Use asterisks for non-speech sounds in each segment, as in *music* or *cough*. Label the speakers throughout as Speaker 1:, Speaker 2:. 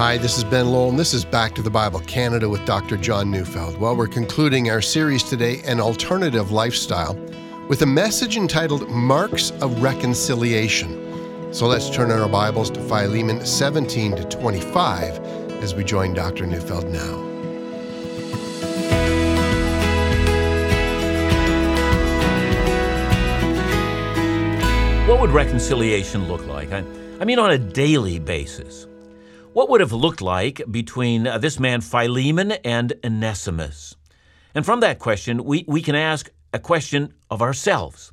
Speaker 1: Hi, this is Ben Lowell, and this is Back to the Bible Canada with Dr. John Neufeld. Well, we're concluding our series today, An Alternative Lifestyle, with a message entitled Marks of Reconciliation. So let's turn our Bibles to Philemon 17 to 25 as we join Dr. Neufeld now.
Speaker 2: What would reconciliation look like? I, I mean, on a daily basis. What would have looked like between uh, this man Philemon and Onesimus? And from that question, we, we can ask a question of ourselves.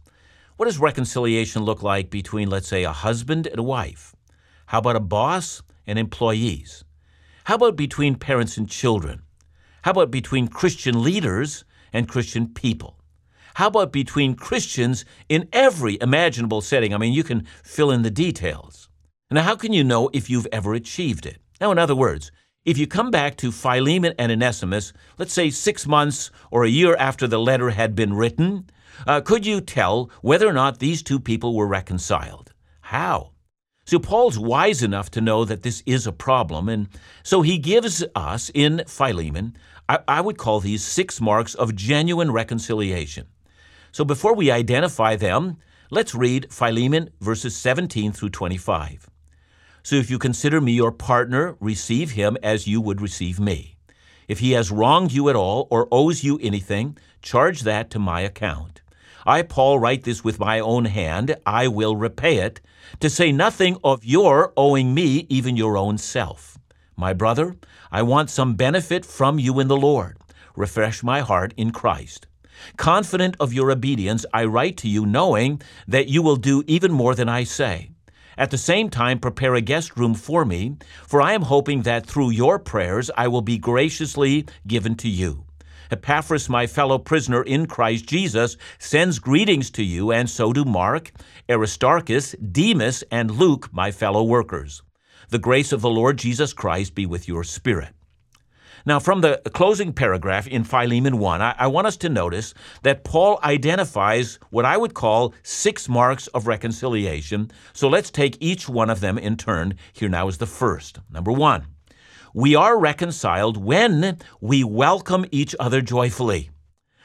Speaker 2: What does reconciliation look like between, let's say, a husband and a wife? How about a boss and employees? How about between parents and children? How about between Christian leaders and Christian people? How about between Christians in every imaginable setting? I mean, you can fill in the details. Now, how can you know if you've ever achieved it? Now, in other words, if you come back to Philemon and Onesimus, let's say six months or a year after the letter had been written, uh, could you tell whether or not these two people were reconciled? How? So, Paul's wise enough to know that this is a problem, and so he gives us in Philemon, I, I would call these six marks of genuine reconciliation. So, before we identify them, let's read Philemon verses 17 through 25. So if you consider me your partner, receive him as you would receive me. If he has wronged you at all or owes you anything, charge that to my account. I, Paul, write this with my own hand. I will repay it, to say nothing of your owing me even your own self. My brother, I want some benefit from you in the Lord. Refresh my heart in Christ. Confident of your obedience, I write to you, knowing that you will do even more than I say. At the same time, prepare a guest room for me, for I am hoping that through your prayers I will be graciously given to you. Epaphras, my fellow prisoner in Christ Jesus, sends greetings to you, and so do Mark, Aristarchus, Demas, and Luke, my fellow workers. The grace of the Lord Jesus Christ be with your spirit. Now, from the closing paragraph in Philemon 1, I, I, want us to notice that Paul identifies what I would call six marks of reconciliation. So let's take each one of them in turn. Here now is the first. Number one, we are reconciled when we welcome each other joyfully.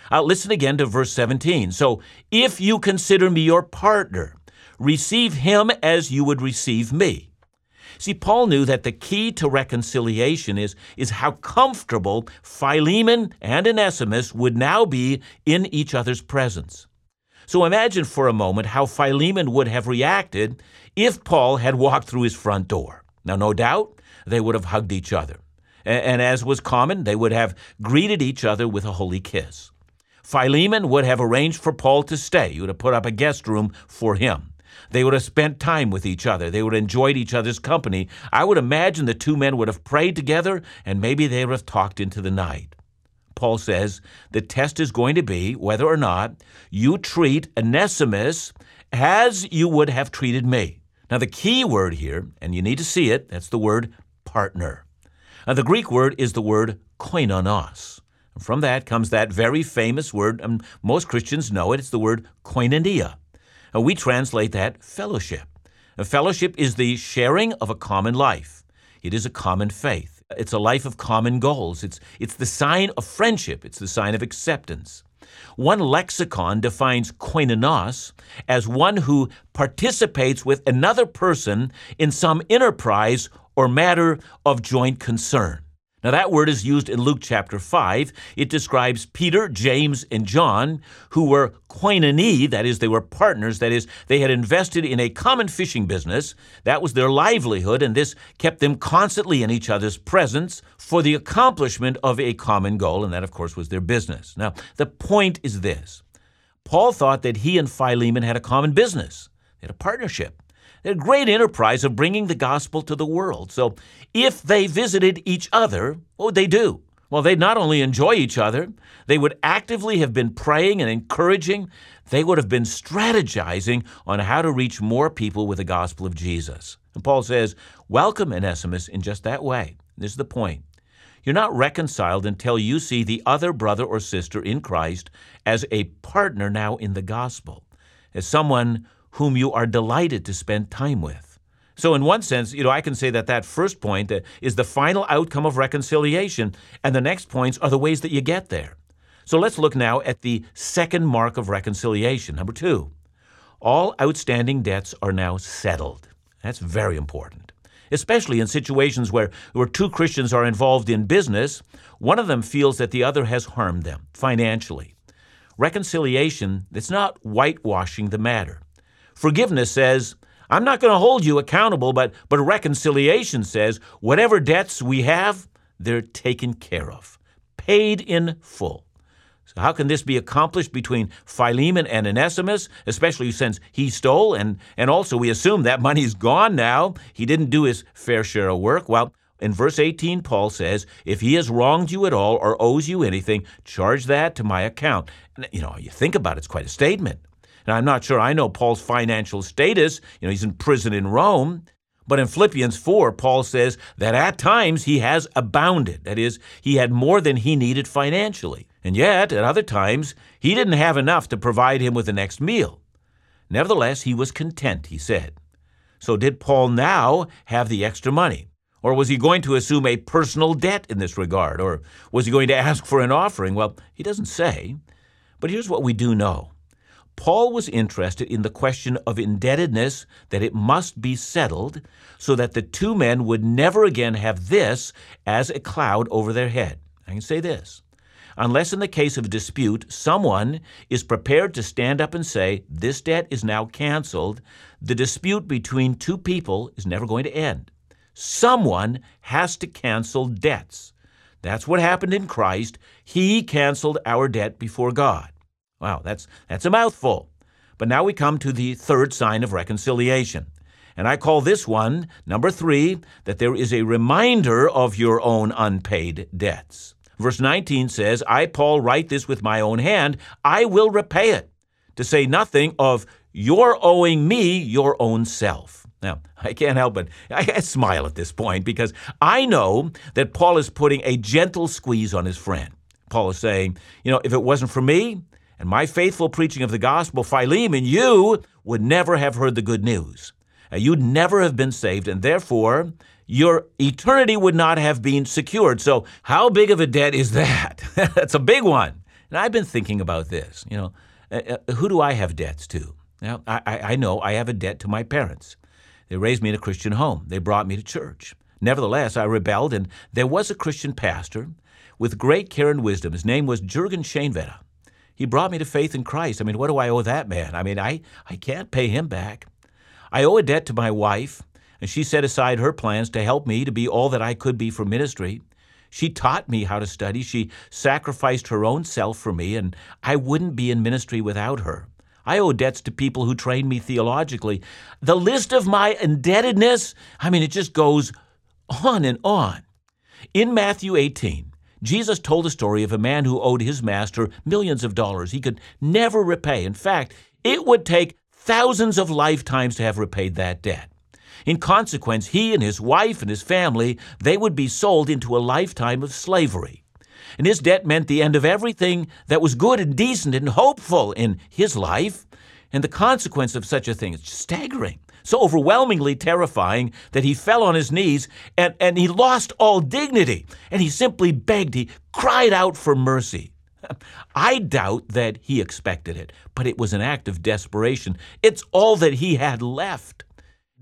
Speaker 2: Uh, listen again to verse 17. So, if you consider me your partner, receive him as you would receive me. See, Paul knew that the key to reconciliation is, is how comfortable Philemon and Onesimus would now be in each other's presence. So imagine for a moment how Philemon would have reacted if Paul had walked through his front door. Now, no doubt, they would have hugged each other. And as was common, they would have greeted each other with a holy kiss. Philemon would have arranged for Paul to stay. He would have put up a guest room for him. They would have spent time with each other. They would have enjoyed each other's company. I would imagine the two men would have prayed together and maybe they would have talked into the night. Paul says the test is going to be whether or not you treat Onesimus as you would have treated me. Now, the key word here, and you need to see it, that's the word partner. Now, the Greek word is the word koinonos. From that comes that very famous word, and most Christians know it, it's the word koinonia. Uh, we translate that fellowship. A fellowship is the sharing of a common life. It is a common faith. It's a life of common goals. It's, it's the sign of friendship. It's the sign of acceptance. One lexicon defines koinonos as one who participates with another person in some enterprise or matter of joint concern. Now, that word is used in Luke chapter 5. It describes Peter, James, and John, who were koinonia, that is, they were partners, that is, they had invested in a common fishing business. That was their livelihood, and this kept them constantly in each other's presence for the accomplishment of a common goal, and that, of course, was their business. Now, the point is this Paul thought that he and Philemon had a common business, they had a partnership a great enterprise of bringing the gospel to the world. So if they visited each other, what would they do? Well, they'd not only enjoy each other, they would actively have been praying and encouraging. They would have been strategizing on how to reach more people with the gospel of Jesus. And Paul says, Welcome Onesimus in just that way. This is the point. You're not reconciled until you see the other brother or sister in Christ as a partner now in the gospel, as someone whom you are delighted to spend time with, So, in one sense, you know, I can say that that first point uh, is the final outcome of reconciliation, and the next points are the ways that you get there. So, let's look now at the second mark of reconciliation. Number two, all outstanding debts are now settled. That's very important, especially in situations where, where two Christians are involved in business. One of them feels that the other has harmed them financially. Reconciliation, it's not whitewashing the matter. Forgiveness says, I'm not going to hold you accountable, but, but reconciliation says whatever debts we have, they're taken care of, paid in full. So, how can this be accomplished between Philemon and Onesimus, especially since he stole and, and also we assume that money's gone now? He didn't do his fair share of work. Well, in verse 18, Paul says, If he has wronged you at all or owes you anything, charge that to my account. And, you know, you think about it, it's quite a statement. Now, I'm not sure I know Paul's financial status. You know, he's in prison in Rome. But in Philippians 4, Paul says that at times he has abounded. That is, he had more than he needed financially. And yet, at other times, he didn't have enough to provide him with the next meal. Nevertheless, he was content, he said. So, did Paul now have the extra money? Or was he going to assume a personal debt in this regard? Or was he going to ask for an offering? Well, he doesn't say. But here's what we do know Paul was interested in the question of indebtedness, that it must be settled, so that the two men would never again have this as a cloud over their head. I can say this. Unless in the case of a dispute, someone is prepared to stand up and say, This debt is now canceled, the dispute between two people is never going to end. Someone has to cancel debts. That's what happened in Christ. He canceled our debt before God. Wow, that's, that's a mouthful. But now we come to the third sign of reconciliation. And I call this one, number three, that there is a reminder of your own unpaid debts. Verse 19 says, I, Paul, write this with my own hand. I will repay it, to say nothing of your owing me your own self. Now, I can't help but I smile at this point because I know that Paul is putting a gentle squeeze on his friend. Paul is saying, you know, if it wasn't for me, and my faithful preaching of the gospel, Philemon, you would never have heard the good news. Uh, you'd never have been saved, and therefore your eternity would not have been secured. So, how big of a debt is that? *laughs* That's a big one. And I've been thinking about this. You know, uh, uh, who do I have debts to? Now, I, I know I have a debt to my parents. They raised me in a Christian home. They brought me to church. Nevertheless, I rebelled, and there was a Christian pastor with great care and wisdom. His name was Jurgen Schoenwetter. He brought me to faith in Christ. I mean, what do I owe that man? I mean, I, I can't pay him back. I owe a debt to my wife, and she set aside her plans to help me to be all that I could be for ministry. She taught me how to study. She sacrificed her own self for me, and I wouldn't be in ministry without her. I owe debts to people who trained me theologically. The list of my indebtedness, I mean, it just goes on and on. In Matthew 18, Jesus told the story of a man who owed his master millions of dollars he could never repay. In fact, it would take thousands of lifetimes to have repaid that debt. In consequence, he and his wife and his family, they would be sold into a lifetime of slavery. And his debt meant the end of everything that was good and decent and hopeful in his life. And the consequence of such a thing is staggering so overwhelmingly terrifying that he fell on his knees and, and he lost all dignity. And he simply begged, he cried out for mercy. *laughs* I doubt that he expected it, but it was an act of desperation. It's all that he had left.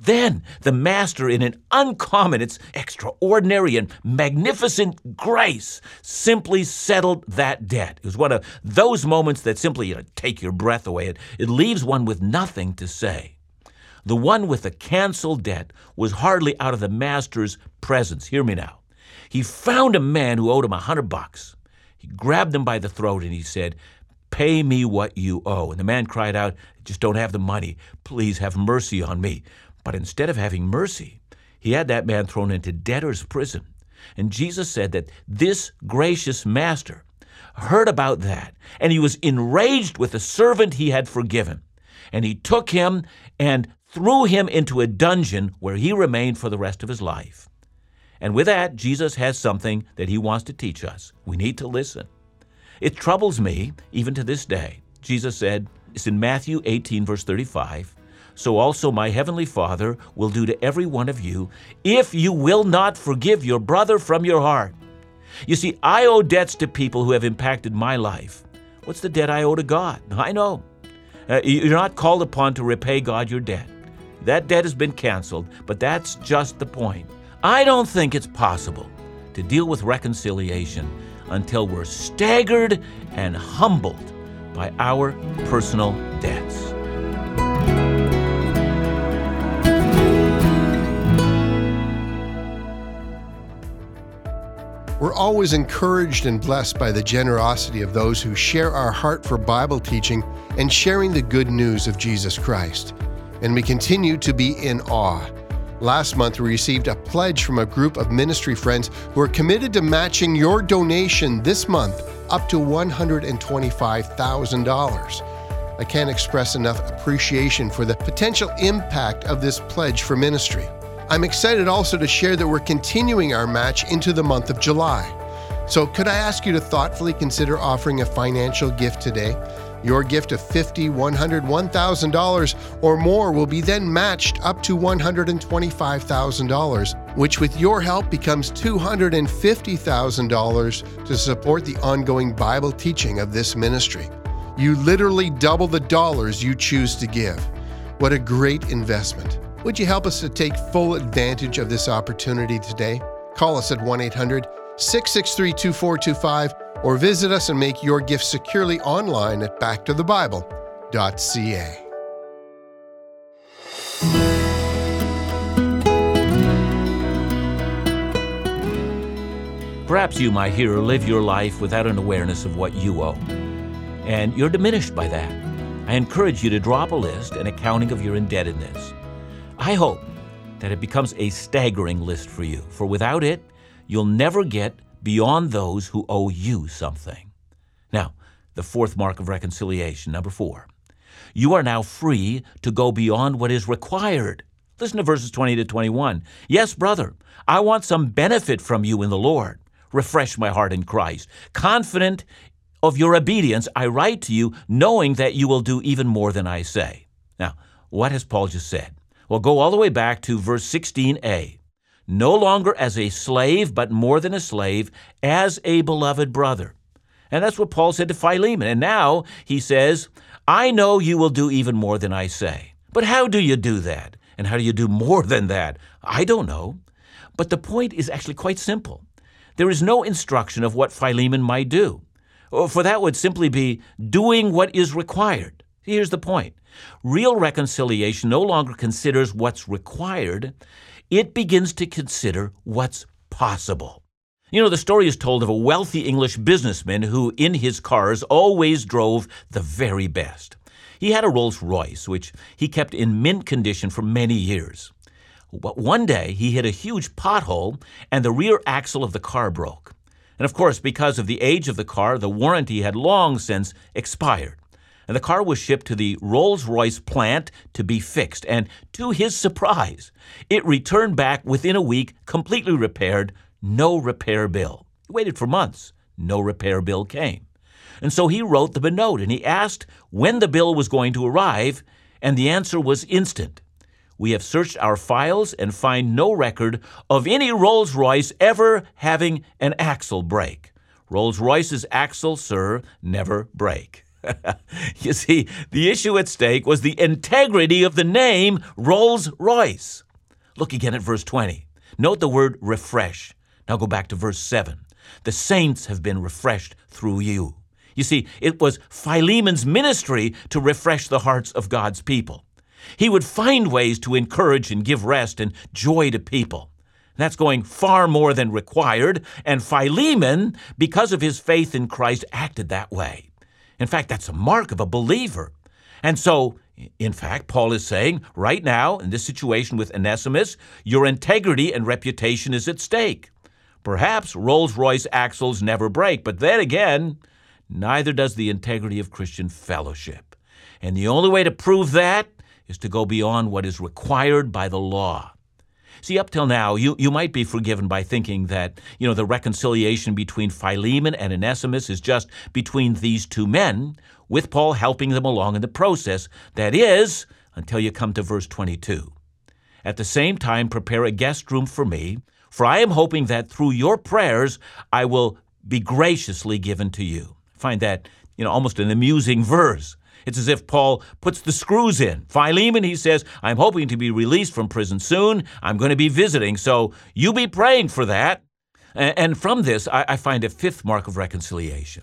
Speaker 2: Then the master, in an uncommon, it's extraordinary and magnificent grace, simply settled that debt. It was one of those moments that simply you know, take your breath away. It, it leaves one with nothing to say. The one with the canceled debt was hardly out of the master's presence. Hear me now. He found a man who owed him a hundred bucks. He grabbed him by the throat and he said, Pay me what you owe. And the man cried out, Just don't have the money. Please have mercy on me. But instead of having mercy, he had that man thrown into debtor's prison. And Jesus said that this gracious master heard about that, and he was enraged with the servant he had forgiven. And he took him and threw him into a dungeon where he remained for the rest of his life. And with that, Jesus has something that he wants to teach us. We need to listen. It troubles me, even to this day. Jesus said, it's in Matthew 18, verse 35, so also my heavenly Father will do to every one of you if you will not forgive your brother from your heart. You see, I owe debts to people who have impacted my life. What's the debt I owe to God? I know. Uh, you're not called upon to repay God your debt. That debt has been canceled, but that's just the point. I don't think it's possible to deal with reconciliation until we're staggered and humbled by our personal debts.
Speaker 1: We're always encouraged and blessed by the generosity of those who share our heart for Bible teaching and sharing the good news of Jesus Christ. And we continue to be in awe. Last month, we received a pledge from a group of ministry friends who are committed to matching your donation this month up to $125,000. I can't express enough appreciation for the potential impact of this pledge for ministry. I'm excited also to share that we're continuing our match into the month of July. So, could I ask you to thoughtfully consider offering a financial gift today? Your gift of $50, $100, $1,000 or more will be then matched up to $125,000, which with your help becomes $250,000 to support the ongoing Bible teaching of this ministry. You literally double the dollars you choose to give. What a great investment. Would you help us to take full advantage of this opportunity today? Call us at 1 800 663 2425 or visit us and make your gift securely online at backtothebible.ca.
Speaker 2: Perhaps you, my hearer, live your life without an awareness of what you owe, and you're diminished by that. I encourage you to drop a list and accounting of your indebtedness. I hope that it becomes a staggering list for you, for without it, you'll never get beyond those who owe you something. Now, the fourth mark of reconciliation, number four. You are now free to go beyond what is required. Listen to verses 20 to 21. Yes, brother, I want some benefit from you in the Lord. Refresh my heart in Christ. Confident of your obedience, I write to you, knowing that you will do even more than I say. Now, what has Paul just said? Well, go all the way back to verse 16a. No longer as a slave, but more than a slave, as a beloved brother. And that's what Paul said to Philemon. And now he says, I know you will do even more than I say. But how do you do that? And how do you do more than that? I don't know. But the point is actually quite simple. There is no instruction of what Philemon might do, oh, for that would simply be doing what is required. Here's the point real reconciliation no longer considers what's required, it begins to consider what's possible. You know, the story is told of a wealthy English businessman who, in his cars, always drove the very best. He had a Rolls Royce, which he kept in mint condition for many years. But one day, he hit a huge pothole and the rear axle of the car broke. And of course, because of the age of the car, the warranty had long since expired and the car was shipped to the Rolls Royce plant to be fixed. And to his surprise, it returned back within a week, completely repaired, no repair bill. He waited for months, no repair bill came. And so he wrote them a note and he asked when the bill was going to arrive, and the answer was instant. We have searched our files and find no record of any Rolls Royce ever having an axle break. Rolls Royce's axle, sir, never break. *laughs* you see, the issue at stake was the integrity of the name Rolls Royce. Look again at verse 20. Note the word refresh. Now go back to verse 7. The saints have been refreshed through you. You see, it was Philemon's ministry to refresh the hearts of God's people. He would find ways to encourage and give rest and joy to people. That's going far more than required, and Philemon, because of his faith in Christ, acted that way. In fact, that's a mark of a believer. And so, in fact, Paul is saying right now, in this situation with Onesimus, your integrity and reputation is at stake. Perhaps Rolls Royce axles never break, but then again, neither does the integrity of Christian fellowship. And the only way to prove that is to go beyond what is required by the law. See, up till now, you, you might be forgiven by thinking that, you know, the reconciliation between Philemon and Onesimus is just between these two men, with Paul helping them along in the process. That is, until you come to verse 22. At the same time, prepare a guest room for me, for I am hoping that through your prayers I will be graciously given to you. I find that, you know, almost an amusing verse. It's as if Paul puts the screws in. Philemon, he says, I'm hoping to be released from prison soon. I'm going to be visiting, so you be praying for that. And from this, I find a fifth mark of reconciliation.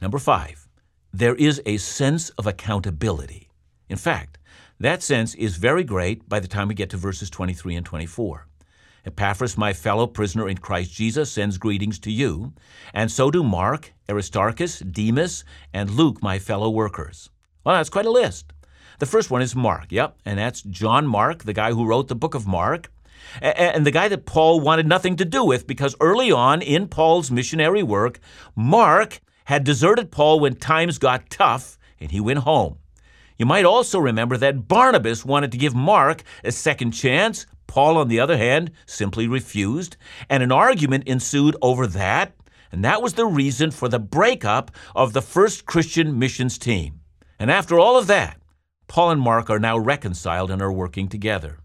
Speaker 2: Number five, there is a sense of accountability. In fact, that sense is very great by the time we get to verses 23 and 24. Epaphras, my fellow prisoner in Christ Jesus, sends greetings to you, and so do Mark, Aristarchus, Demas, and Luke, my fellow workers. Well, that's quite a list. The first one is Mark, yep, and that's John Mark, the guy who wrote the book of Mark, and the guy that Paul wanted nothing to do with because early on in Paul's missionary work, Mark had deserted Paul when times got tough and he went home. You might also remember that Barnabas wanted to give Mark a second chance, Paul, on the other hand, simply refused, and an argument ensued over that, and that was the reason for the breakup of the first Christian missions team. And after all of that, Paul and Mark are now reconciled and are working together.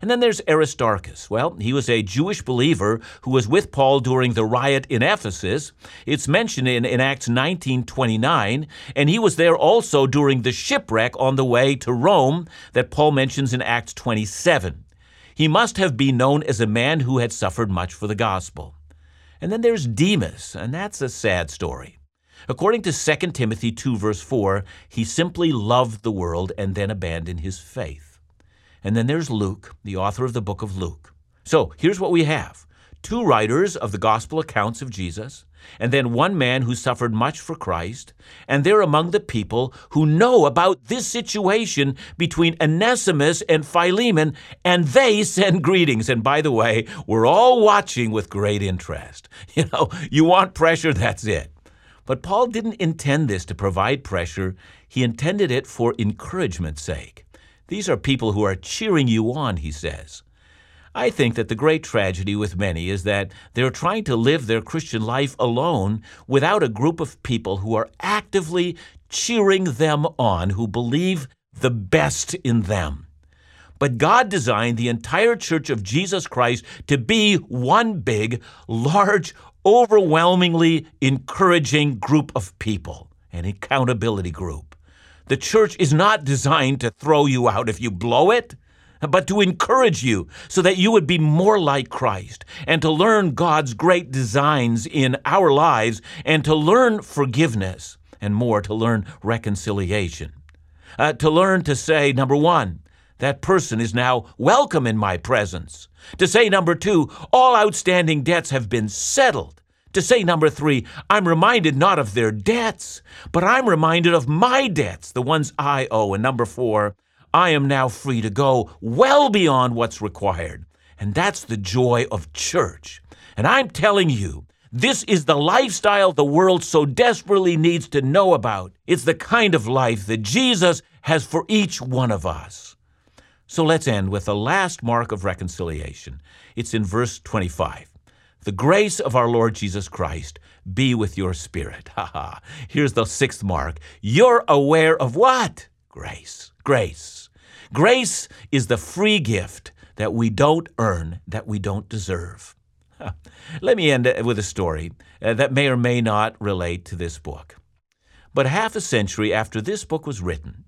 Speaker 2: And then there's Aristarchus. Well, he was a Jewish believer who was with Paul during the riot in Ephesus. It's mentioned in, in Acts 19:29, and he was there also during the shipwreck on the way to Rome that Paul mentions in Acts 27. He must have been known as a man who had suffered much for the gospel. And then there's Demas, and that's a sad story. According to 2 Timothy 2, verse 4, he simply loved the world and then abandoned his faith. And then there's Luke, the author of the book of Luke. So here's what we have two writers of the gospel accounts of Jesus, and then one man who suffered much for Christ, and they're among the people who know about this situation between Onesimus and Philemon, and they *laughs* send greetings. And by the way, we're all watching with great interest. *laughs* You know, you want pressure, that's it. But Paul didn't intend this to provide pressure, he intended it for encouragement's sake. These are people who are cheering you on, he says. I think that the great tragedy with many is that they're trying to live their Christian life alone without a group of people who are actively cheering them on, who believe the best in them. But God designed the entire church of Jesus Christ to be one big, large, overwhelmingly encouraging group of people, an accountability group. The church is not designed to throw you out if you blow it but to encourage you so that you would be more like Christ and to learn God's great designs in our lives and to learn forgiveness and more to learn reconciliation. Uh, to learn to say, number one, that person is now welcome in my presence. To say, number two, all outstanding debts have been settled. To say, number three, I'm reminded not of their debts, but I'm reminded of my debts, the ones I owe. And number four, I am now free to go well beyond what's required. And that's the joy of church. And I'm telling you, this is the lifestyle the world so desperately needs to know about. It's the kind of life that Jesus has for each one of us. So let's end with the last mark of reconciliation. It's in verse 25. The grace of our Lord Jesus Christ be with your spirit. *laughs* Ha ha. Here's the sixth mark. You're aware of what? Grace. Grace. Grace is the free gift that we don't earn, that we don't deserve. *laughs* Let me end with a story uh, that may or may not relate to this book. But half a century after this book was written,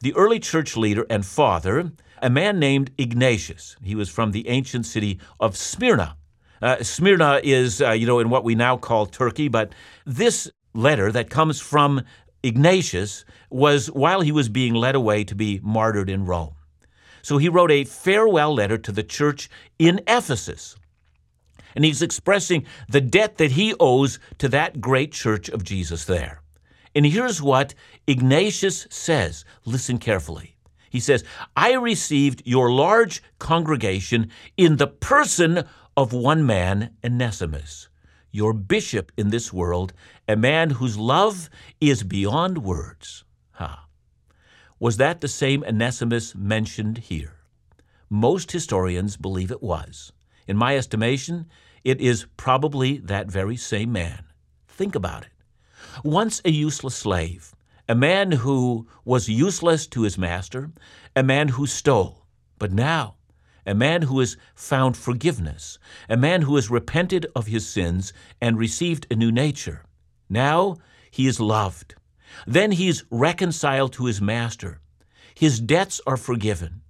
Speaker 2: the early church leader and father a man named Ignatius. He was from the ancient city of Smyrna. Uh, Smyrna is, uh, you know, in what we now call Turkey, but this letter that comes from Ignatius was while he was being led away to be martyred in Rome. So he wrote a farewell letter to the church in Ephesus. And he's expressing the debt that he owes to that great church of Jesus there. And here's what Ignatius says. Listen carefully. He says, I received your large congregation in the person of one man, Onesimus, your bishop in this world, a man whose love is beyond words. Ha. Was that the same Onesimus mentioned here? Most historians believe it was. In my estimation, it is probably that very same man. Think about it. Once a useless slave, a man who was useless to his master, a man who stole. But now, a man who has found forgiveness, a man who has repented of his sins and received a new nature. Now he is loved. Then he is reconciled to his master. His debts are forgiven.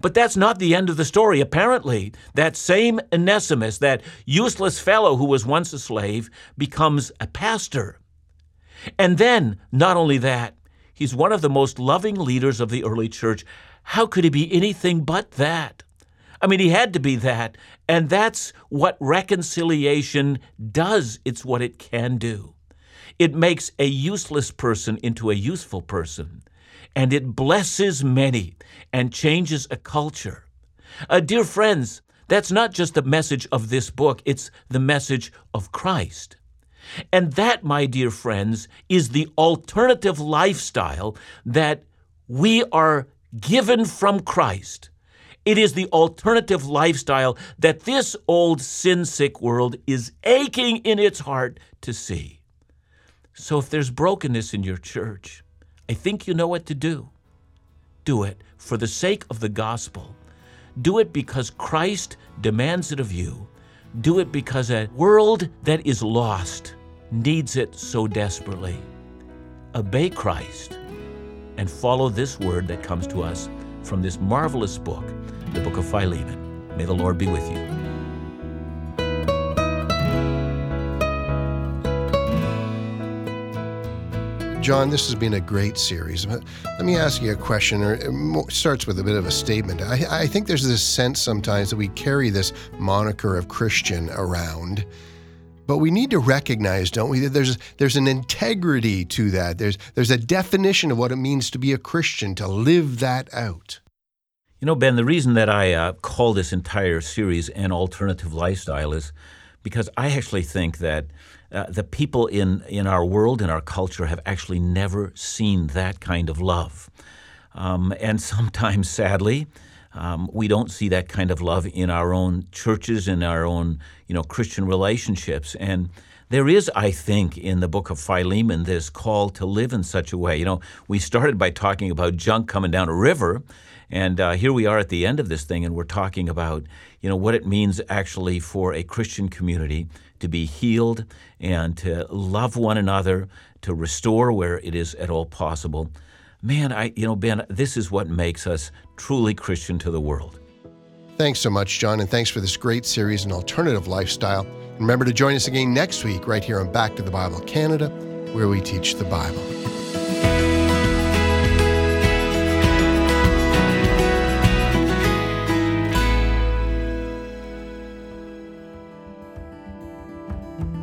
Speaker 2: But that's not the end of the story. Apparently, that same Onesimus, that useless fellow who was once a slave, becomes a pastor. And then, not only that, he's one of the most loving leaders of the early church. How could he be anything but that? I mean, he had to be that. And that's what reconciliation does. It's what it can do. It makes a useless person into a useful person, and it blesses many and changes a culture. Uh, dear friends, that's not just the message of this book, it's the message of Christ. And that, my dear friends, is the alternative lifestyle that we are given from Christ. It is the alternative lifestyle that this old sin sick world is aching in its heart to see. So if there's brokenness in your church, I think you know what to do. Do it for the sake of the gospel. Do it because Christ demands it of you. Do it because a world that is lost needs it so desperately. Obey Christ and follow this word that comes to us from this marvelous book, the book of Philemon. May the Lord be with you.
Speaker 1: John, this has been a great series. But Let me ask you a question, or it starts with a bit of a statement. I, I, think there's this sense sometimes that we carry this moniker of Christian around, but we need to recognize, don't we, that there's there's an integrity to that. There's there's a definition of what it means to be a Christian, to live that out.
Speaker 2: You know, Ben, the reason that I uh, call this entire series an alternative lifestyle is because I actually think that uh, the people in, in our world, in our culture, have actually never seen that kind of love. Um, and *laughs* sometimes, sadly, um, we don't see that kind of love in our own churches, in our own you know, Christian relationships. And there is, I think, in the book of Philemon, this call to live in such a way. You know, we started by talking about junk coming down a river, and uh, here we are at the end of this thing, and we're talking about, you know, what it means actually for a Christian community to be healed and to love one another, to restore where it is at all possible. Man, I, you know, Ben, this is what makes us truly Christian to the world.
Speaker 1: Thanks so much, John, and thanks for this great series, An Alternative Lifestyle. Remember to join us again next week, right here on Back to the Bible Canada, where we teach the Bible.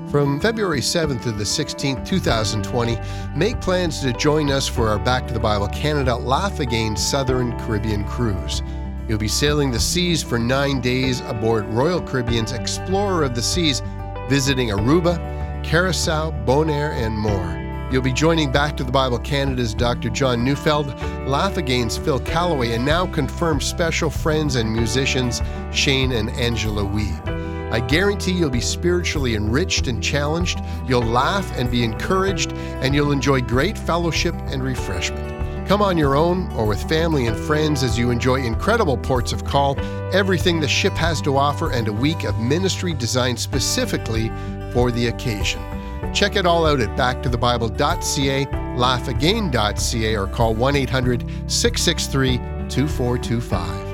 Speaker 1: From February 7th to the 16th, 2020, make plans to join us for our Back to the Bible Canada Laugh Again Southern Caribbean cruise. You'll be sailing the seas for nine days aboard Royal Caribbean's Explorer of the Seas, visiting Aruba, Curacao, Bonaire, and more. You'll be joining Back to the Bible Canada's Dr. John Neufeld, Laugh Again's Phil Callaway, and now confirmed special friends and musicians Shane and Angela Weeb. I guarantee you'll be spiritually enriched and challenged, you'll laugh and be encouraged, and you'll enjoy great fellowship and refreshment. Come on your own or with family and friends as you enjoy incredible ports of call, everything the ship has to offer, and a week of ministry designed specifically for the occasion. Check it all out at backtothebible.ca, laughagain.ca, or call 1 800 663 2425.